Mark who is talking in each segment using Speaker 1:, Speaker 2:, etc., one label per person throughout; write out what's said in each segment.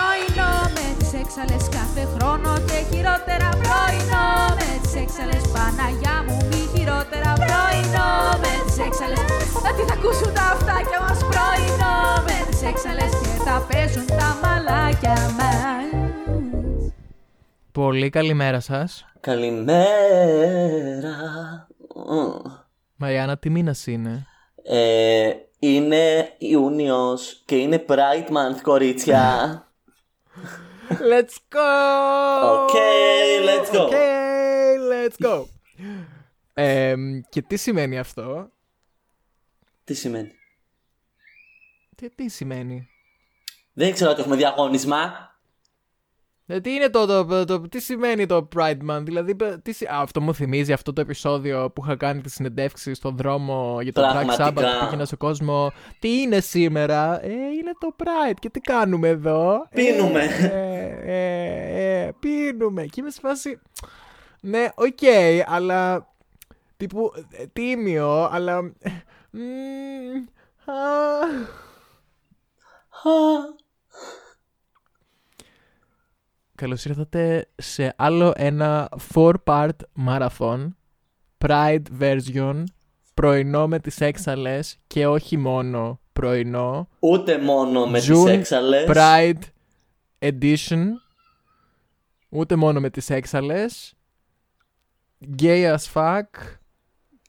Speaker 1: πρωινό με τις έξαλες κάθε χρόνο και χειρότερα πρωινό με τις έξαλες Παναγιά μου μη χειρότερα πρωινό με τις έξαλες Γιατί θα ακούσουν τα αυτάκια μας πρωινό με τις έξαλες και θα παίζουν τα μαλάκια μας
Speaker 2: Πολύ καλημέρα σας.
Speaker 3: Καλημέρα.
Speaker 2: Μαριάννα, τι μήνας είναι;
Speaker 3: Ε, είναι Ιούνιος και είναι Pride Month, κορίτσια.
Speaker 2: Let's go!
Speaker 3: Okay, let's go.
Speaker 2: Okay, let's go. Ε, και τι σημαίνει αυτό;
Speaker 3: Τι σημαίνει;
Speaker 2: Τι, τι σημαίνει;
Speaker 3: Δεν ξέρω ότι έχουμε διαγώνισμα.
Speaker 2: Ε, τι είναι το, το, το, τι σημαίνει το Pride Month, δηλαδή τι, α, αυτό μου θυμίζει αυτό το επεισόδιο που είχα κάνει τη συνεντεύξη στον δρόμο για το Black Sabbath που πήγαινα στον κόσμο. Τι είναι σήμερα, ε, είναι το Pride και τι κάνουμε εδώ;
Speaker 3: Πίνουμε.
Speaker 2: Ε, ε, ε, πίνουμε και είμαι σε φάση, ναι, OK, okay, αλλά τύπου ε, τίμιο, αλλά... Μ, Καλώς ήρθατε σε άλλο ένα 4-part marathon. Pride version πρωινό με τις έξαλες και όχι μόνο πρωινό.
Speaker 3: Ούτε μόνο με June τις έξαλες
Speaker 2: Pride edition Ούτε μόνο με τις έξαλες Gay as fuck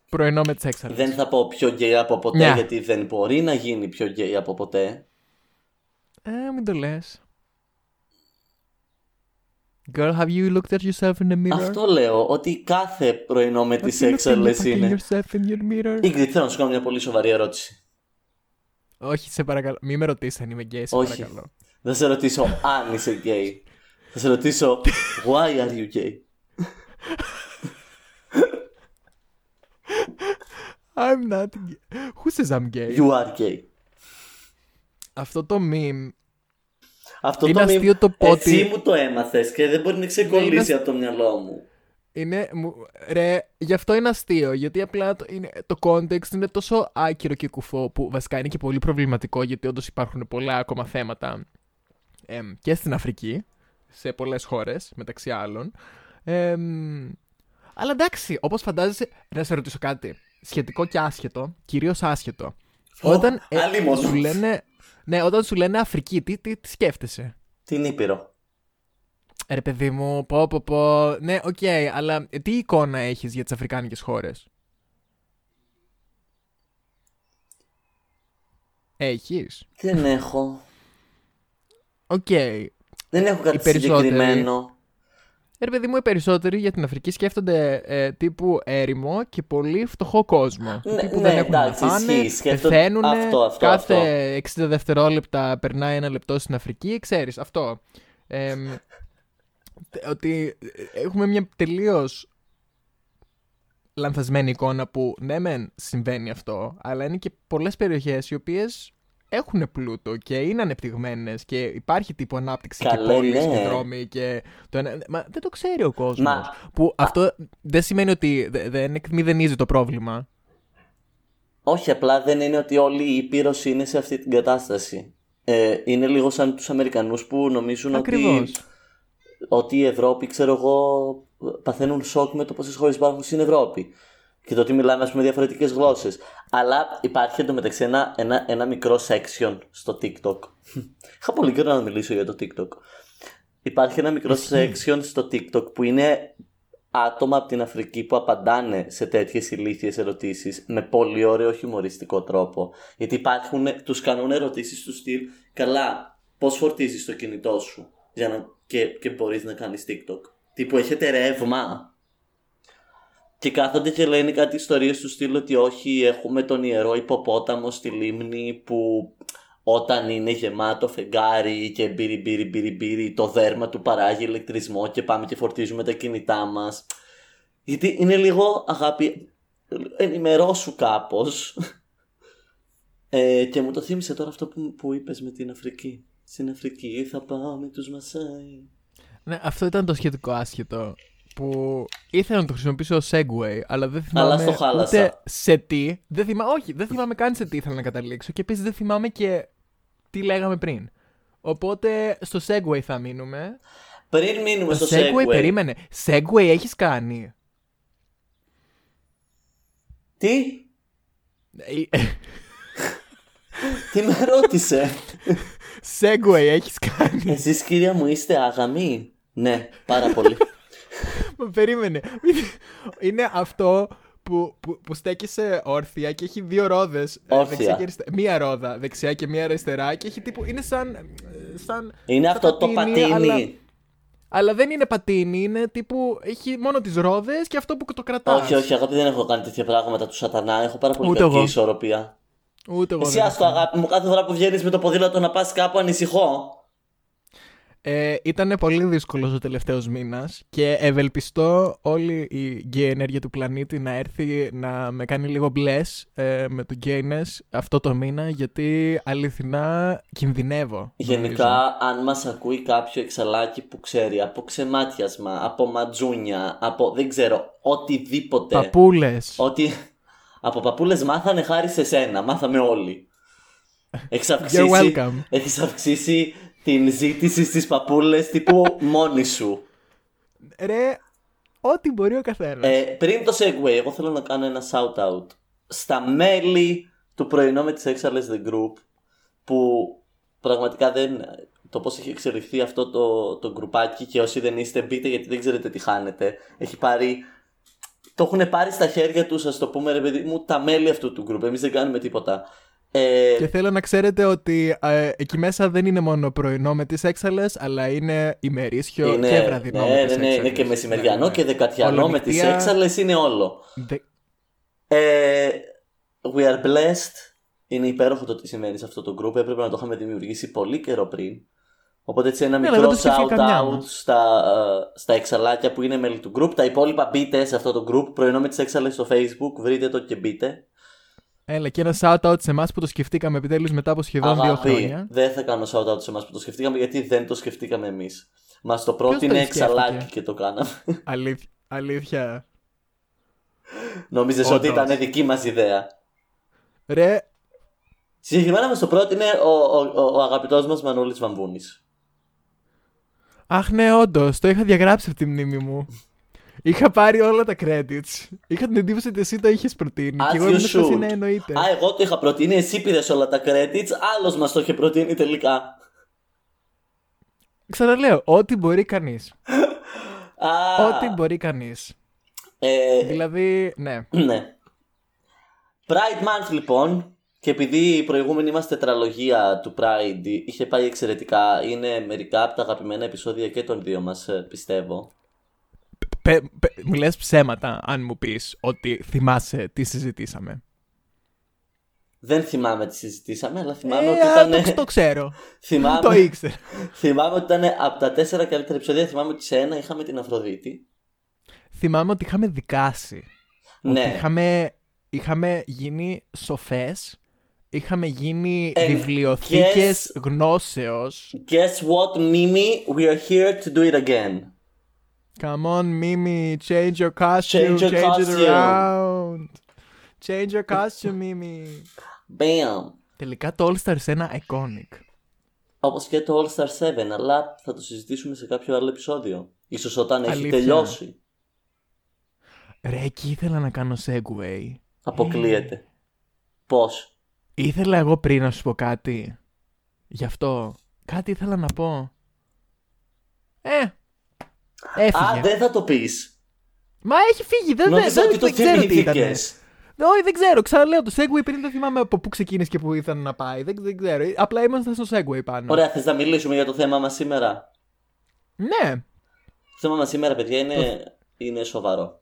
Speaker 2: Πρωινό με τις έξαλες
Speaker 3: Δεν θα πω πιο gay από ποτέ γιατί δεν μπορεί να γίνει πιο gay από ποτέ.
Speaker 2: Ε, μην το λες Girl, have you looked at yourself in the mirror?
Speaker 3: Αυτό λέω, ότι κάθε πρωινό με τις έξαλες είναι. Ίνγκριντ, θέλω να σου κάνω μια πολύ σοβαρή ερώτηση.
Speaker 2: Όχι, σε παρακαλώ. Μην με ρωτήσεις αν είμαι γκέι, σε
Speaker 3: Όχι.
Speaker 2: παρακαλώ.
Speaker 3: Δεν σε ρωτήσω αν είσαι γκέι. Θα σε ρωτήσω, why are you gay?
Speaker 2: I'm not gay. Who says I'm gay?
Speaker 3: You are gay.
Speaker 2: Αυτό το meme
Speaker 3: αυτό
Speaker 2: είναι
Speaker 3: το
Speaker 2: αστείο το πότι...
Speaker 3: Εσύ μου το έμαθες και δεν μπορεί να ξεκολλήσει από το μυαλό μου.
Speaker 2: Είναι, ρε, γι' αυτό είναι αστείο, γιατί απλά το, είναι, το context είναι τόσο άκυρο και κουφό που βασικά είναι και πολύ προβληματικό γιατί όντως υπάρχουν πολλά ακόμα θέματα ε, και στην Αφρική, σε πολλές χώρες μεταξύ άλλων. Ε, αλλά εντάξει, όπως φαντάζεσαι, να σε ρωτήσω κάτι, σχετικό και άσχετο, κυρίως άσχετο.
Speaker 3: Oh, Όταν ε,
Speaker 2: σου λένε ναι, όταν σου λένε Αφρική, τι, τι, τι σκέφτεσαι;
Speaker 3: Την Ήπειρο.
Speaker 2: Ε, ρε παιδί μου, πω πω πω. Ναι, OK, okay, αλλά τι εικόνα έχεις για τις αφρικάνικες χώρες; Έχεις;
Speaker 3: Δεν έχω.
Speaker 2: OK. Okay.
Speaker 3: Δεν έχω κάτι συγκεκριμένο.
Speaker 2: Ε, ρε παιδί μου, οι περισσότεροι για την Αφρική σκέφτονται ε, τύπου έρημο και πολύ φτωχό κόσμο.
Speaker 3: Ναι,
Speaker 2: τύπου
Speaker 3: ναι,
Speaker 2: δεν έχουν
Speaker 3: εντάξει,
Speaker 2: να φάνε, πεθαίνουν,
Speaker 3: αυτό, αυτό,
Speaker 2: κάθε
Speaker 3: αυτό.
Speaker 2: 60 δευτερόλεπτα περνάει ένα λεπτό στην Αφρική, ξέρεις, αυτό. Ε, ότι έχουμε μια τελείως λανθασμένη εικόνα που ναι μεν συμβαίνει αυτό, αλλά είναι και πολλές περιοχές οι οποίες έχουν πλούτο και είναι ανεπτυγμένες και υπάρχει τύπου ανάπτυξη
Speaker 3: Καλέ,
Speaker 2: και πόλεις
Speaker 3: ναι.
Speaker 2: και δρόμοι και το ένα... Μα δεν το ξέρει ο κόσμος. Που αυτό δεν σημαίνει ότι δεν εκμηδενίζει το πρόβλημα.
Speaker 3: Όχι, απλά δεν είναι ότι όλη η Ήπειρος είναι σε αυτή την κατάσταση. Ε, είναι λίγο σαν τους Αμερικανούς που νομίζουν ότι, ότι η Ευρώπη, ξέρω εγώ, παθαίνουν σοκ με το πόσες χώρες υπάρχουν στην Ευρώπη και το ότι μιλάμε με διαφορετικές γλώσσες. Αλλά υπάρχει εντωμεταξύ ένα, ένα, ένα μικρό section στο TikTok. Είχα πολύ καιρό να μιλήσω για το TikTok. Υπάρχει ένα μικρό section στο TikTok που είναι άτομα από την Αφρική που απαντάνε σε τέτοιες ηλίθιες ερωτήσεις με πολύ ωραίο χιουμοριστικό τρόπο. Γιατί υπάρχουν, τους κάνουν ερωτήσεις του στυλ «Καλά, πώς φορτίζεις το κινητό σου για να, και, και μπορείς να κάνεις TikTok». Τύπου έχετε ρεύμα και κάθονται και λένε κάτι ιστορίες του στυλ ότι όχι έχουμε τον ιερό υποπόταμο στη λίμνη που όταν είναι γεμάτο φεγγάρι και μπύρι μπύρι μπύρι μπύρι το δέρμα του παράγει ηλεκτρισμό και πάμε και φορτίζουμε τα κινητά μας. Γιατί είναι λίγο αγάπη ενημερώσου κάπως ε, και μου το θύμισε τώρα αυτό που, που είπες με την Αφρική. Στην Αφρική θα πάω με τους Μασάι.
Speaker 2: Ναι, αυτό ήταν το σχετικό άσχετο που ήθελα να το χρησιμοποιήσω ως segue, αλλά δεν θυμάμαι
Speaker 3: αλλά στο
Speaker 2: ούτε σε τι. Δεν θυμά... Όχι, δεν θυμάμαι καν σε τι ήθελα να καταλήξω και επίσης δεν θυμάμαι και τι λέγαμε πριν. Οπότε στο Segway θα μείνουμε.
Speaker 3: Πριν μείνουμε
Speaker 2: Το
Speaker 3: στο
Speaker 2: Segway,
Speaker 3: Segway.
Speaker 2: περίμενε. Segway έχεις κάνει.
Speaker 3: Τι;
Speaker 2: Ε,
Speaker 3: Τι με ρώτησε;
Speaker 2: Segway έχεις κάνει.
Speaker 3: Εσείς κυρία μου είστε άγαμοι; Ναι, πάρα πολύ.
Speaker 2: Μα περίμενε. Είναι αυτό που, που, που στέκεσαι όρθια και έχει δύο ρόδες. ε,
Speaker 3: Όρθια.
Speaker 2: δεξιά και αριστε- Μία ρόδα δεξιά και μία αριστερά και έχει τύπου. Είναι σαν. ε, σαν
Speaker 3: Είναι
Speaker 2: σαν
Speaker 3: αυτό το πατίνι.
Speaker 2: Αλλά, αλλά δεν είναι πατίνι, είναι τύπου. Έχει μόνο τις ρόδες και αυτό που το κρατάς.
Speaker 3: Όχι, όχι, αγάπη, δεν έχω κάνει τέτοια πράγματα του σατανά. Έχω πάρα πολύ
Speaker 2: Ούτε
Speaker 3: κακή
Speaker 2: εγώ.
Speaker 3: ισορροπία.
Speaker 2: Ούτε εγώ.
Speaker 3: Εσύ
Speaker 2: δεν
Speaker 3: άστο
Speaker 2: έχω.
Speaker 3: αγάπη μου, κάθε φορά που βγαίνεις με το ποδήλατο να πας κάπου ανησυχώ.
Speaker 2: Ε, ήταν πολύ δύσκολος ο τελευταίος μήνας και ευελπιστώ όλη η γκέι ενέργεια του πλανήτη να έρθει να με κάνει λίγο μπλες ε, με το gayness αυτό το μήνα γιατί αληθινά κινδυνεύω. νομίζω.
Speaker 3: Γενικά, αν μας ακούει κάποιο εξαλάκι που ξέρει από ξεμάτιασμα, από ματζούνια, από δεν ξέρω, οτιδήποτε.
Speaker 2: Παπούλες.
Speaker 3: Ότι από παππούλες μάθανε χάρη σε σένα. Μάθαμε όλοι. Έχεις
Speaker 2: You're
Speaker 3: αυξήσει,
Speaker 2: welcome.
Speaker 3: έχεις αυξήσει την ζήτηση στις παππούλες τύπου μόνη σου.
Speaker 2: Ρε, ό,τι μπορεί ο καθένας.
Speaker 3: Ε, πριν το segue, εγώ θέλω να κάνω ένα shout out στα μέλη του πρωινό με τις Excellence The Group που πραγματικά δεν... Το πώς έχει εξελιχθεί αυτό το, το γκρουπάκι και όσοι δεν είστε μπείτε γιατί δεν ξέρετε τι χάνετε. Έχει πάρει... Το έχουν πάρει στα χέρια τους, ας το πούμε ρε παιδί μου, τα μέλη αυτού του γκρουπ. Εμείς δεν κάνουμε τίποτα. Ε,
Speaker 2: Και θέλω να ξέρετε ότι ε, εκεί μέσα δεν είναι μόνο πρωινό με τις έξαλες, αλλά είναι ημερήσιο
Speaker 3: είναι,
Speaker 2: και βραδινό
Speaker 3: ναι,
Speaker 2: με
Speaker 3: ναι,
Speaker 2: τις
Speaker 3: ναι, είναι
Speaker 2: έξαλες.
Speaker 3: και μεσημεριανό
Speaker 2: Ναι, ναι.
Speaker 3: και δεκατιανό με τις
Speaker 2: Ολονυχτία.
Speaker 3: έξαλες είναι όλο.
Speaker 2: Δε-
Speaker 3: Ε, we are blessed. Είναι υπέροχο το τι συμβαίνει σε αυτό το group. Έπρεπε να το είχαμε δημιουργήσει πολύ καιρό πριν. Οπότε έτσι ένα
Speaker 2: Ναι, αλλά
Speaker 3: μικρό
Speaker 2: δεν το σκέφτηκε
Speaker 3: shout
Speaker 2: καμιά
Speaker 3: out
Speaker 2: μας.
Speaker 3: στα, ε, στα εξαλάκια που είναι μέλη του group. Τα υπόλοιπα μπείτε σε αυτό το group. Πρωινό με τις έξαλες στο facebook. Βρείτε το και μπείτε.
Speaker 2: Έλα και ένα shout out σε εμάς που το σκεφτήκαμε επιτέλους μετά από σχεδόν δύο
Speaker 3: Αγάπη,
Speaker 2: χρόνια.
Speaker 3: δεν θα κάνω shout out σε εμάς που το σκεφτήκαμε γιατί δεν το σκεφτήκαμε εμείς. Μας το πρότεινε
Speaker 2: το
Speaker 3: εξαλάκι
Speaker 2: σκέφτηκε;
Speaker 3: και το κάναμε.
Speaker 2: Αλήθεια. αλήθεια.
Speaker 3: Νόμιζες ότι
Speaker 2: Όντως.
Speaker 3: ήταν δική μας ιδέα;
Speaker 2: Ρε,
Speaker 3: Συγκεκριμένα μας το πρότεινε ο, ο, ο, ο αγαπητός μας Μανούλης Βαμβούνης.
Speaker 2: αχ ναι, όντως, το είχα διαγράψει από τη μνήμη μου. Είχα πάρει όλα τα credits. Είχα την εντύπωση ότι εσύ το είχες προτείνει.
Speaker 3: As
Speaker 2: και εγώ
Speaker 3: you
Speaker 2: ήμουν σε φάση,
Speaker 3: should.
Speaker 2: ναι, εννοείται.
Speaker 3: Α, εγώ το είχα προτείνει, εσύ πήρες όλα τα credits, άλλος μας το είχε προτείνει τελικά.
Speaker 2: Ξαναλέω, ό,τι μπορεί κανείς.
Speaker 3: Α,
Speaker 2: Ό,τι μπορεί κανείς.
Speaker 3: ε,
Speaker 2: Δηλαδή, ναι.
Speaker 3: ναι. Pride Month λοιπόν, και επειδή η προηγούμενη μας τετραλογία του Pride είχε πάει εξαιρετικά, είναι μερικά από τα αγαπημένα επεισόδια και των δύο μας, ε, πιστεύω.
Speaker 2: Πε, πε, μου λες ψέματα αν μου πεις ότι θυμάσαι τι συζητήσαμε.
Speaker 3: Δεν θυμάμαι τι συζητήσαμε, αλλά θυμάμαι
Speaker 2: ε,
Speaker 3: ότι
Speaker 2: α,
Speaker 3: ήταν.
Speaker 2: το, το ξέρω.
Speaker 3: θυμάμαι,
Speaker 2: το ήξερα.
Speaker 3: θυμάμαι ότι ήταν από τα τέσσερα καλύτερα επεισόδια. Θυμάμαι ότι σε ένα είχαμε την Αφροδίτη.
Speaker 2: Θυμάμαι ότι είχαμε δικάσει. Ότι
Speaker 3: Ναι,
Speaker 2: είχαμε, είχαμε γίνει σοφές. Είχαμε γίνει
Speaker 3: And
Speaker 2: βιβλιοθήκες
Speaker 3: guess-
Speaker 2: γνώσεως.
Speaker 3: Guess what, Mimi? We are here to do it again.
Speaker 2: Come on, Mimi, change your costume,
Speaker 3: Change your
Speaker 2: change it
Speaker 3: costume.
Speaker 2: around. Change your costume, Mimi.
Speaker 3: Bam!
Speaker 2: Τελικά το All Stars 1 iconic.
Speaker 3: Όπως και το All Star 7, αλλά θα το συζητήσουμε σε κάποιο άλλο επεισόδιο. Ίσως όταν έχει
Speaker 2: Αλήθεια.
Speaker 3: τελειώσει.
Speaker 2: Ρε, εκεί ήθελα να κάνω segue.
Speaker 3: Αποκλείεται. Πώς;
Speaker 2: Ήθελα εγώ πριν να σου πω κάτι. Γι' αυτό. Κάτι ήθελα να πω. Ε. Έφυγε.
Speaker 3: Α, δεν θα το πεις.
Speaker 2: Μα έχει φύγει. Δεν, δεν,
Speaker 3: Νόμιζα
Speaker 2: δεν,
Speaker 3: ότι το
Speaker 2: δεν ξέρω τι ήταν.
Speaker 3: θυμήθηκες.
Speaker 2: Όχι, δεν ξέρω. Ξαναλέω το Segway πριν δεν θυμάμαι από πού ξεκίνησε και πού ήθελα να πάει. Δεν, δεν ξέρω. Απλά ήμασταν στο Segway πάνω.
Speaker 3: Ωραία, θες να μιλήσουμε για το θέμα μας σήμερα;
Speaker 2: Ναι.
Speaker 3: Το θέμα μας σήμερα, παιδιά, είναι, είναι σοβαρό.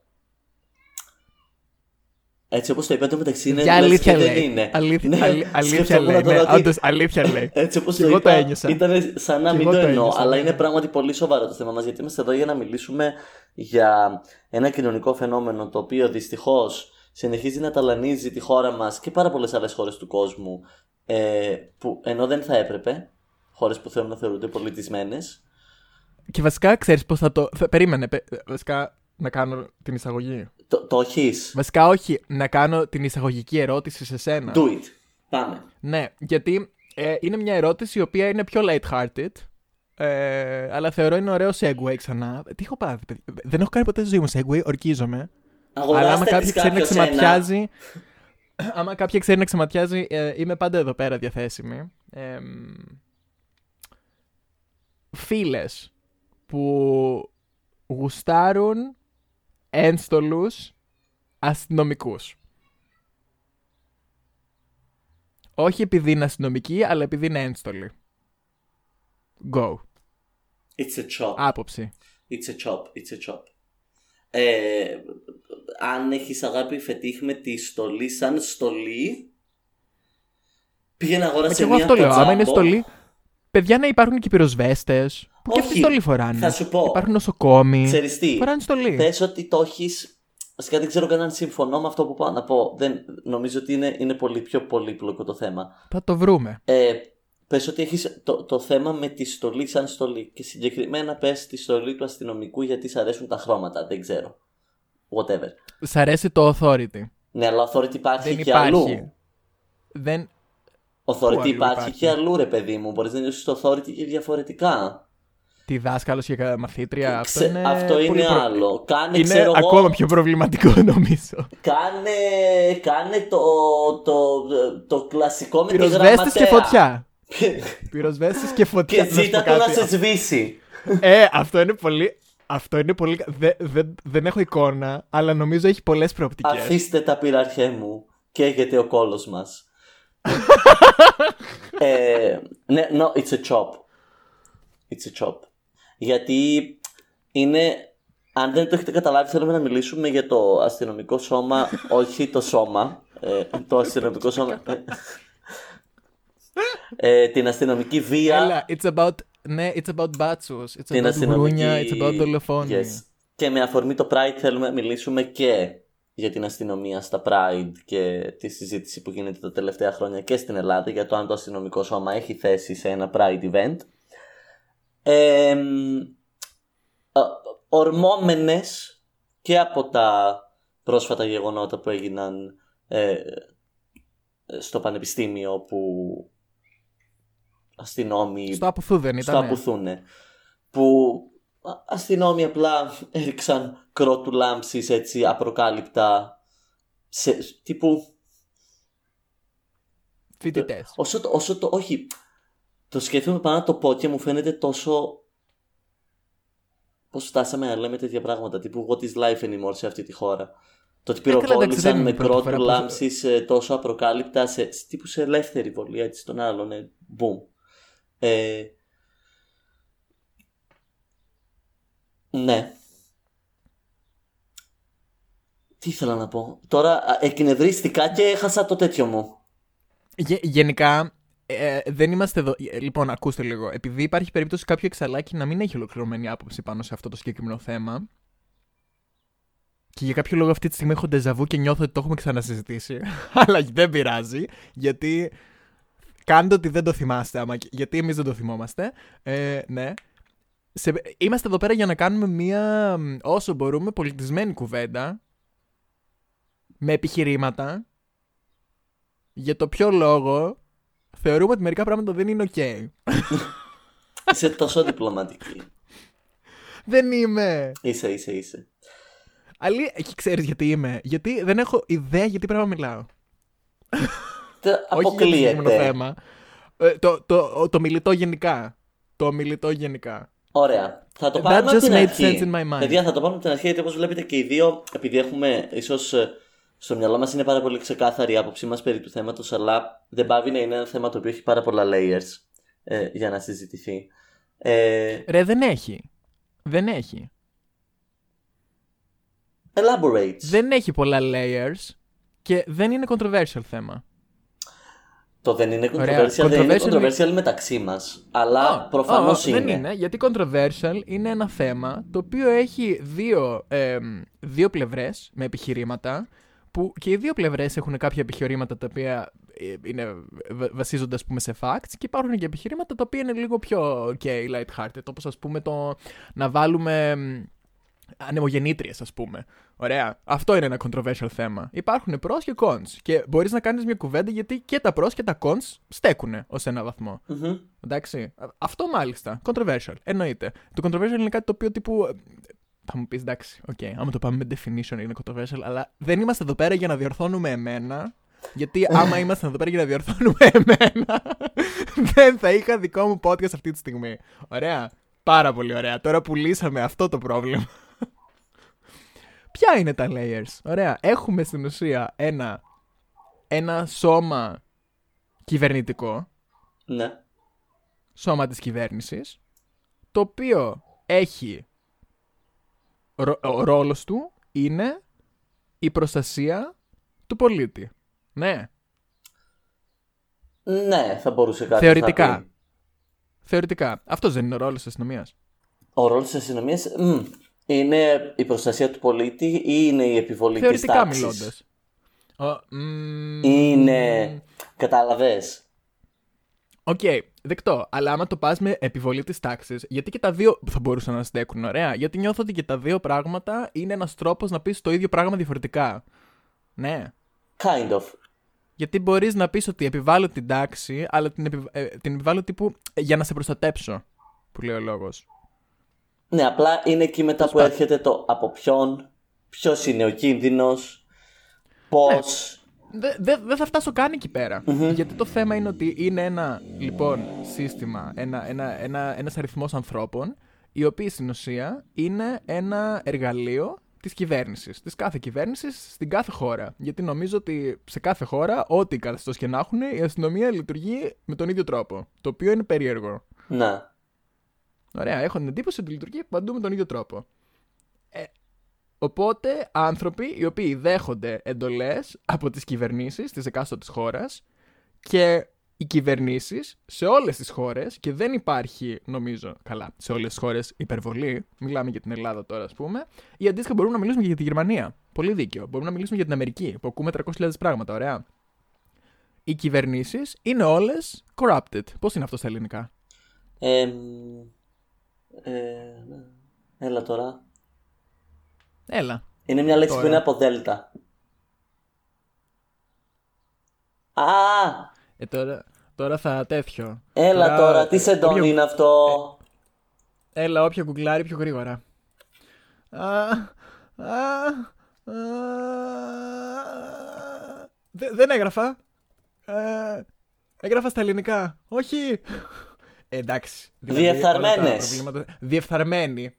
Speaker 3: Έτσι όπως το είπα, το μεταξύ είναι
Speaker 2: Για
Speaker 3: λες
Speaker 2: αλήθεια
Speaker 3: και δεν
Speaker 2: λέει.
Speaker 3: είναι.
Speaker 2: Αλήθεια,
Speaker 3: Ναι,
Speaker 2: αλη- αλήθεια
Speaker 3: σκεφτόμουν
Speaker 2: λέει.
Speaker 3: τώρα
Speaker 2: Ναι,
Speaker 3: ότι-
Speaker 2: όντως, αλήθεια λέει.
Speaker 3: Έτσι όπως
Speaker 2: Κι
Speaker 3: το
Speaker 2: εγώ το
Speaker 3: είπα,
Speaker 2: ένιωσα.
Speaker 3: ήταν σαν να
Speaker 2: Κι
Speaker 3: μην
Speaker 2: εγώ
Speaker 3: το
Speaker 2: το
Speaker 3: εννοώ,
Speaker 2: ένιωσα,
Speaker 3: αλλά
Speaker 2: ναι.
Speaker 3: είναι πράγματι πολύ σοβαρό το θέμα μας, γιατί είμαστε εδώ για να μιλήσουμε για ένα κοινωνικό φαινόμενο το οποίο δυστυχώς συνεχίζει να ταλανίζει τη χώρα μας και πάρα πολλές άλλες χώρες του κόσμου, ε, που ενώ δεν θα έπρεπε, χώρες που θέλουν να θεωρούνται πολιτισμένες,
Speaker 2: Και βασικά ξέρεις πώς θα το. Θα... Περίμενε. πε- Βασικά να κάνω την εισαγωγή.
Speaker 3: Το, το έχεις.
Speaker 2: Βασικά όχι. Να κάνω την εισαγωγική ερώτηση σε σένα.
Speaker 3: Do it. Πάμε.
Speaker 2: Ναι, γιατί Ε, είναι μια ερώτηση η οποία είναι πιο light-hearted. Ε, αλλά θεωρώ είναι ωραίο segue ξανά. Τι έχω πάθει, παιδί; Δεν έχω κάνει ποτέ στη ζωή μου segue, ορκίζομαι.
Speaker 3: Αγοράστε
Speaker 2: αλλά άμα
Speaker 3: της
Speaker 2: κάποιο ξέρει να
Speaker 3: κάποιος ένα.
Speaker 2: ξεματιάζει. άμα κάποια ξέρει να ξεματιάζει, ε, είμαι πάντα εδώ πέρα διαθέσιμη. Ε, φίλες που γουστάρουν ένστολους αστυνομικούς. Όχι επειδή είναι αστυνομικοί, αλλά επειδή είναι ένστολοι. Go.
Speaker 3: It's a chop.
Speaker 2: Άποψη.
Speaker 3: It's a chop. It's a chop. Ε, αν έχεις αγάπη φετίχ με τη στολή σαν στολή, πήγαινε
Speaker 2: Μα
Speaker 3: αγόρασε
Speaker 2: και εγώ
Speaker 3: μια
Speaker 2: αυτό λέω. Άμα είναι
Speaker 3: κοτζάμπο.
Speaker 2: στολή. Παιδιά να υπάρχουν και πυροσβέστες. Που και
Speaker 3: Όχι,
Speaker 2: αυτοί στολή φοράνε.
Speaker 3: θα σου πω.
Speaker 2: Υπάρχουν νοσοκόμοι.
Speaker 3: Ξέρεις τι,
Speaker 2: Φοράνε στολή.
Speaker 3: πες ότι το έχεις. Βασικά δεν ξέρω καν αν συμφωνώ με αυτό που πάω να πω. Δεν, νομίζω ότι είναι, είναι πολύ πιο πολύπλοκο το θέμα.
Speaker 2: Θα το βρούμε.
Speaker 3: Ε, πες ότι έχεις το, το θέμα με τη στολή σαν στολή και συγκεκριμένα πες τη στολή του αστυνομικού γιατί σ' αρέσουν τα χρώματα, δεν ξέρω. Whatever.
Speaker 2: Σ' αρέσει το authority.
Speaker 3: Ναι, αλλά authority υπάρχει
Speaker 2: Δεν
Speaker 3: και
Speaker 2: υπάρχει.
Speaker 3: αλλού.
Speaker 2: Δεν.
Speaker 3: Authority
Speaker 2: Πού αλλού
Speaker 3: υπάρχει,
Speaker 2: υπάρχει;
Speaker 3: και αλλού, ρε παιδί μου. Μπορείς να νιώσεις το authority και διαφορετικά.
Speaker 2: Τη δάσκαλος και κα- μαθήτρια. Αυτό
Speaker 3: Ξε-
Speaker 2: είναι,
Speaker 3: αυτό
Speaker 2: πολύ
Speaker 3: είναι
Speaker 2: προ-
Speaker 3: άλλο. Κάνε,
Speaker 2: Είναι
Speaker 3: ξέρω εγώ,
Speaker 2: ακόμα πιο προβληματικό νομίζω.
Speaker 3: κάνε, κάνε το, το, το, κλασικό με τη
Speaker 2: Πυροσβέστης και
Speaker 3: γραμματέα.
Speaker 2: φωτιά. Πυροσβέστης και φωτιά.
Speaker 3: και
Speaker 2: Να σου
Speaker 3: ζήτα
Speaker 2: πω
Speaker 3: το να
Speaker 2: κάτι.
Speaker 3: σε σβήσει.
Speaker 2: Ε, αυτό είναι πολύ. Αυτό είναι πολύ. δε- δε- δεν έχω εικόνα, αλλά νομίζω έχει πολλές προοπτικές.
Speaker 3: Αφήστε τα πειραρχέ μου. Καίγεται ο κόλος μας. Ε, ναι, no, it's a chop. It's a chop. Γιατί είναι... Αν δεν το έχετε καταλάβει, θέλουμε να μιλήσουμε για το αστυνομικό σώμα, όχι το σώμα. Ε, το αστυνομικό σώμα. ε, την αστυνομική βία.
Speaker 2: Έλα, it's about. Ναι, it's about μπάτσους. It's
Speaker 3: την
Speaker 2: about
Speaker 3: αστυνομική...
Speaker 2: γρούνια, it's about δολοφόνοι.
Speaker 3: Yes. Και με αφορμή το Pride θέλουμε να μιλήσουμε και για την αστυνομία στα Pride και τη συζήτηση που γίνεται τα τελευταία χρόνια και στην Ελλάδα για το αν το αστυνομικό σώμα έχει θέση σε ένα Pride event. Ε, μ, α, ορμόμενες και από τα πρόσφατα γεγονότα που έγιναν ε, στο πανεπιστήμιο που αστυνόμοι
Speaker 2: Στο Απουθού δεν
Speaker 3: στο
Speaker 2: ήταν.
Speaker 3: Απουθούνε. Που α- αστυνόμοι απλά έριξαν κρότου λάμψης έτσι απροκάλυπτα σε, τύπου
Speaker 2: Φοιτητές.
Speaker 3: όσο το, όσο το όχι το σκέφτομαι πάνω να το πω και μου φαίνεται τόσο πώς φτάσαμε να λέμε τέτοια πράγματα τύπου what is life anymore σε αυτή τη χώρα το ότι
Speaker 2: Ε, καλά, εντάξει, δεν
Speaker 3: πυροβόλησαν
Speaker 2: είναι
Speaker 3: με
Speaker 2: η πρώτη
Speaker 3: κρότου
Speaker 2: φορά που-
Speaker 3: λάμψης ε, τόσο απροκάλυπτα σε, τύπου σε ελεύθερη βολή έτσι στον άλλον ε, boom ε, ναι τι ήθελα να πω τώρα α, εκνευρίστηκα και έχασα το τέτοιο μου
Speaker 2: Γε- γενικά, ε, δεν είμαστε εδώ. ε, Λοιπόν, ακούστε λίγο. Επειδή υπάρχει περίπτωση κάποιο εξαλάκι να μην έχει ολοκληρωμένη άποψη πάνω σε αυτό το συγκεκριμένο θέμα. Και για κάποιο λόγο αυτή τη στιγμή έχω ντεζαβού και νιώθω ότι το έχουμε ξανασυζητήσει. Αλλά δεν πειράζει. Γιατί. Κάντε ότι δεν το θυμάστε, άμα, και- γιατί εμείς δεν το θυμόμαστε. Ε, ναι. Σε, είμαστε εδώ πέρα για να κάνουμε μία μ, όσο μπορούμε πολιτισμένη κουβέντα με επιχειρήματα για το ποιο λόγο θεωρούμε ότι μερικά πράγματα δεν είναι ok.
Speaker 3: Είσαι τόσο διπλωματική.
Speaker 2: δεν είμαι.
Speaker 3: Είσαι, είσαι, είσαι.
Speaker 2: Αλλή, εκεί ξέρεις γιατί είμαι. Γιατί δεν έχω ιδέα γιατί πρέπει να μιλάω.
Speaker 3: Τε-
Speaker 2: Όχι για το συγκεκριμένο
Speaker 3: Αποκλείεται.
Speaker 2: θέμα. Ε, το, το, το μιλητό γενικά. Το μιλητό γενικά.
Speaker 3: Ωραία. Θα το
Speaker 2: That
Speaker 3: πάρουμε από
Speaker 2: just
Speaker 3: την
Speaker 2: made
Speaker 3: αρχή.
Speaker 2: sense in my mind.
Speaker 3: Παιδιά, θα το πάρουμε από την αρχή γιατί όπως βλέπετε και οι δύο, επειδή έχουμε ίσως στο μυαλό μας είναι πάρα πολύ ξεκάθαρη η άποψή μας περί του θέματος, αλλά δεν πάβει να είναι ένα θέμα το οποίο έχει πάρα πολλά layers ε, για να συζητηθεί. Ε,
Speaker 2: Ρε, δεν έχει. Δεν έχει.
Speaker 3: elaborate.
Speaker 2: Δεν έχει πολλά layers και δεν είναι controversial θέμα.
Speaker 3: Το δεν είναι
Speaker 2: Ωραία.
Speaker 3: controversial, δεν είναι
Speaker 2: Controversial
Speaker 3: controversial μεταξύ μας. Αλλά
Speaker 2: Α,
Speaker 3: προφανώς
Speaker 2: α,
Speaker 3: είναι.
Speaker 2: Δεν είναι, γιατί controversial είναι ένα θέμα το οποίο έχει δύο, εμ, δύο πλευρές με επιχειρήματα που και οι δύο πλευρές έχουν κάποια επιχειρήματα τα οποία ε, είναι, βα- βασίζονται ας πούμε σε facts και υπάρχουν και επιχειρήματα τα οποία είναι λίγο πιο ok, light-hearted όπως ας πούμε το να βάλουμε εμ, ανεμογεννήτριες, ας πούμε. Ωραία. Αυτό είναι ένα controversial θέμα. Υπάρχουν pros και cons. Και μπορείς να κάνεις μια κουβέντα γιατί και τα pros και τα cons στέκουν ως ένα βαθμό.
Speaker 3: Mm-hmm.
Speaker 2: Εντάξει. Αυτό μάλιστα. Controversial. Εννοείται. Το controversial είναι κάτι το οποίο τύπου. Θα μου πεις εντάξει, OK, okay, άμα το πάμε με definition είναι controversial, αλλά δεν είμαστε εδώ πέρα για να διορθώνουμε εμένα. Γιατί άμα είμαστε εδώ πέρα για να διορθώνουμε εμένα, δεν θα είχα δικό μου podcast αυτή τη στιγμή. Ωραία. Πάρα πολύ ωραία. Τώρα που λύσαμε αυτό το πρόβλημα. Ποια είναι τα layers; Ωραία. Έχουμε στην ουσία ένα, ένα σώμα κυβερνητικό.
Speaker 3: Ναι.
Speaker 2: Σώμα της κυβέρνησης. Το οποίο έχει... Ο ρόλος του είναι η προστασία του πολίτη. Ναι.
Speaker 3: Ναι, θα μπορούσε κάτι
Speaker 2: Θεωρητικά.
Speaker 3: να πει.
Speaker 2: Θεωρητικά. Αυτός δεν είναι ο ρόλος της αστυνομίας.
Speaker 3: Ο ρόλος της αστυνομίας είναι η προστασία του πολίτη ή είναι η επιβολή της τάξης;
Speaker 2: Θεωρητικά μιλώντας.
Speaker 3: Είναι. Κατάλαβες.
Speaker 2: OK, okay, δεκτό. Αλλά άμα το πας με επιβολή της τάξης, γιατί και τα δύο θα μπορούσαν να στέκουν, ωραία. Γιατί νιώθω ότι και τα δύο πράγματα είναι ένας τρόπος να πεις το ίδιο πράγμα διαφορετικά. Ναι.
Speaker 3: Kind of.
Speaker 2: Γιατί μπορείς να πεις ότι επιβάλλω την τάξη, αλλά την, επιβ... ε, την επιβάλλω τύπου ε, για να σε προστατέψω. Που λέει ο λόγος.
Speaker 3: Ναι, απλά είναι εκεί μετά που έρχεται το από ποιον, ποιος είναι ο κίνδυνος, πώς.
Speaker 2: Ναι. Δεν δε θα φτάσω καν εκεί Γιατί το θέμα είναι ότι είναι ένα λοιπόν σύστημα, ένα, ένα, ένα, ένας αριθμός ανθρώπων, οι οποίοι στην ουσία είναι ένα εργαλείο της κυβέρνησης. Της κάθε κυβέρνησης στην κάθε χώρα. Γιατί νομίζω ότι σε κάθε χώρα, ό,τι καθεστώς και να έχουν, η αστυνομία λειτουργεί με τον ίδιο τρόπο. Το οποίο είναι περίεργο.
Speaker 3: Ναι.
Speaker 2: Ωραία, έχω την εντύπωση ότι λειτουργεί παντού με τον ίδιο τρόπο. Ε, οπότε, άνθρωποι οι οποίοι δέχονται εντολές από τις κυβερνήσεις της εκάστοτε χώρας και οι κυβερνήσεις σε όλες τις χώρες, και δεν υπάρχει, νομίζω, καλά, σε όλες τις χώρες υπερβολή. Μιλάμε για την Ελλάδα τώρα, ας πούμε. Ή αντίστοιχα μπορούμε να μιλήσουμε και για τη Γερμανία. Πολύ δίκαιο. Μπορούμε να μιλήσουμε για την Αμερική, που ακούμε 300.000 πράγματα, ωραία. Οι κυβερνήσεις είναι όλες corrupted. Πώς είναι αυτό στα ελληνικά,
Speaker 3: ε, ε, Έλα τώρα.
Speaker 2: Έλα.
Speaker 3: Είναι μια λέξη που είναι από δέλτα. Α!
Speaker 2: Ε, τώρα, τώρα θα τέτοιο.
Speaker 3: Έλα τώρα, τι σε όποιο... είναι αυτό;
Speaker 2: Ε, έλα, όποιο κουκλάρει πιο γρήγορα. Α, α, δεν έγραφα. Ε, έγραφα στα ελληνικά. Όχι. Ε, εντάξει.
Speaker 3: Δηλαδή, Διεφθαρμένες.
Speaker 2: Διεφθαρμένοι.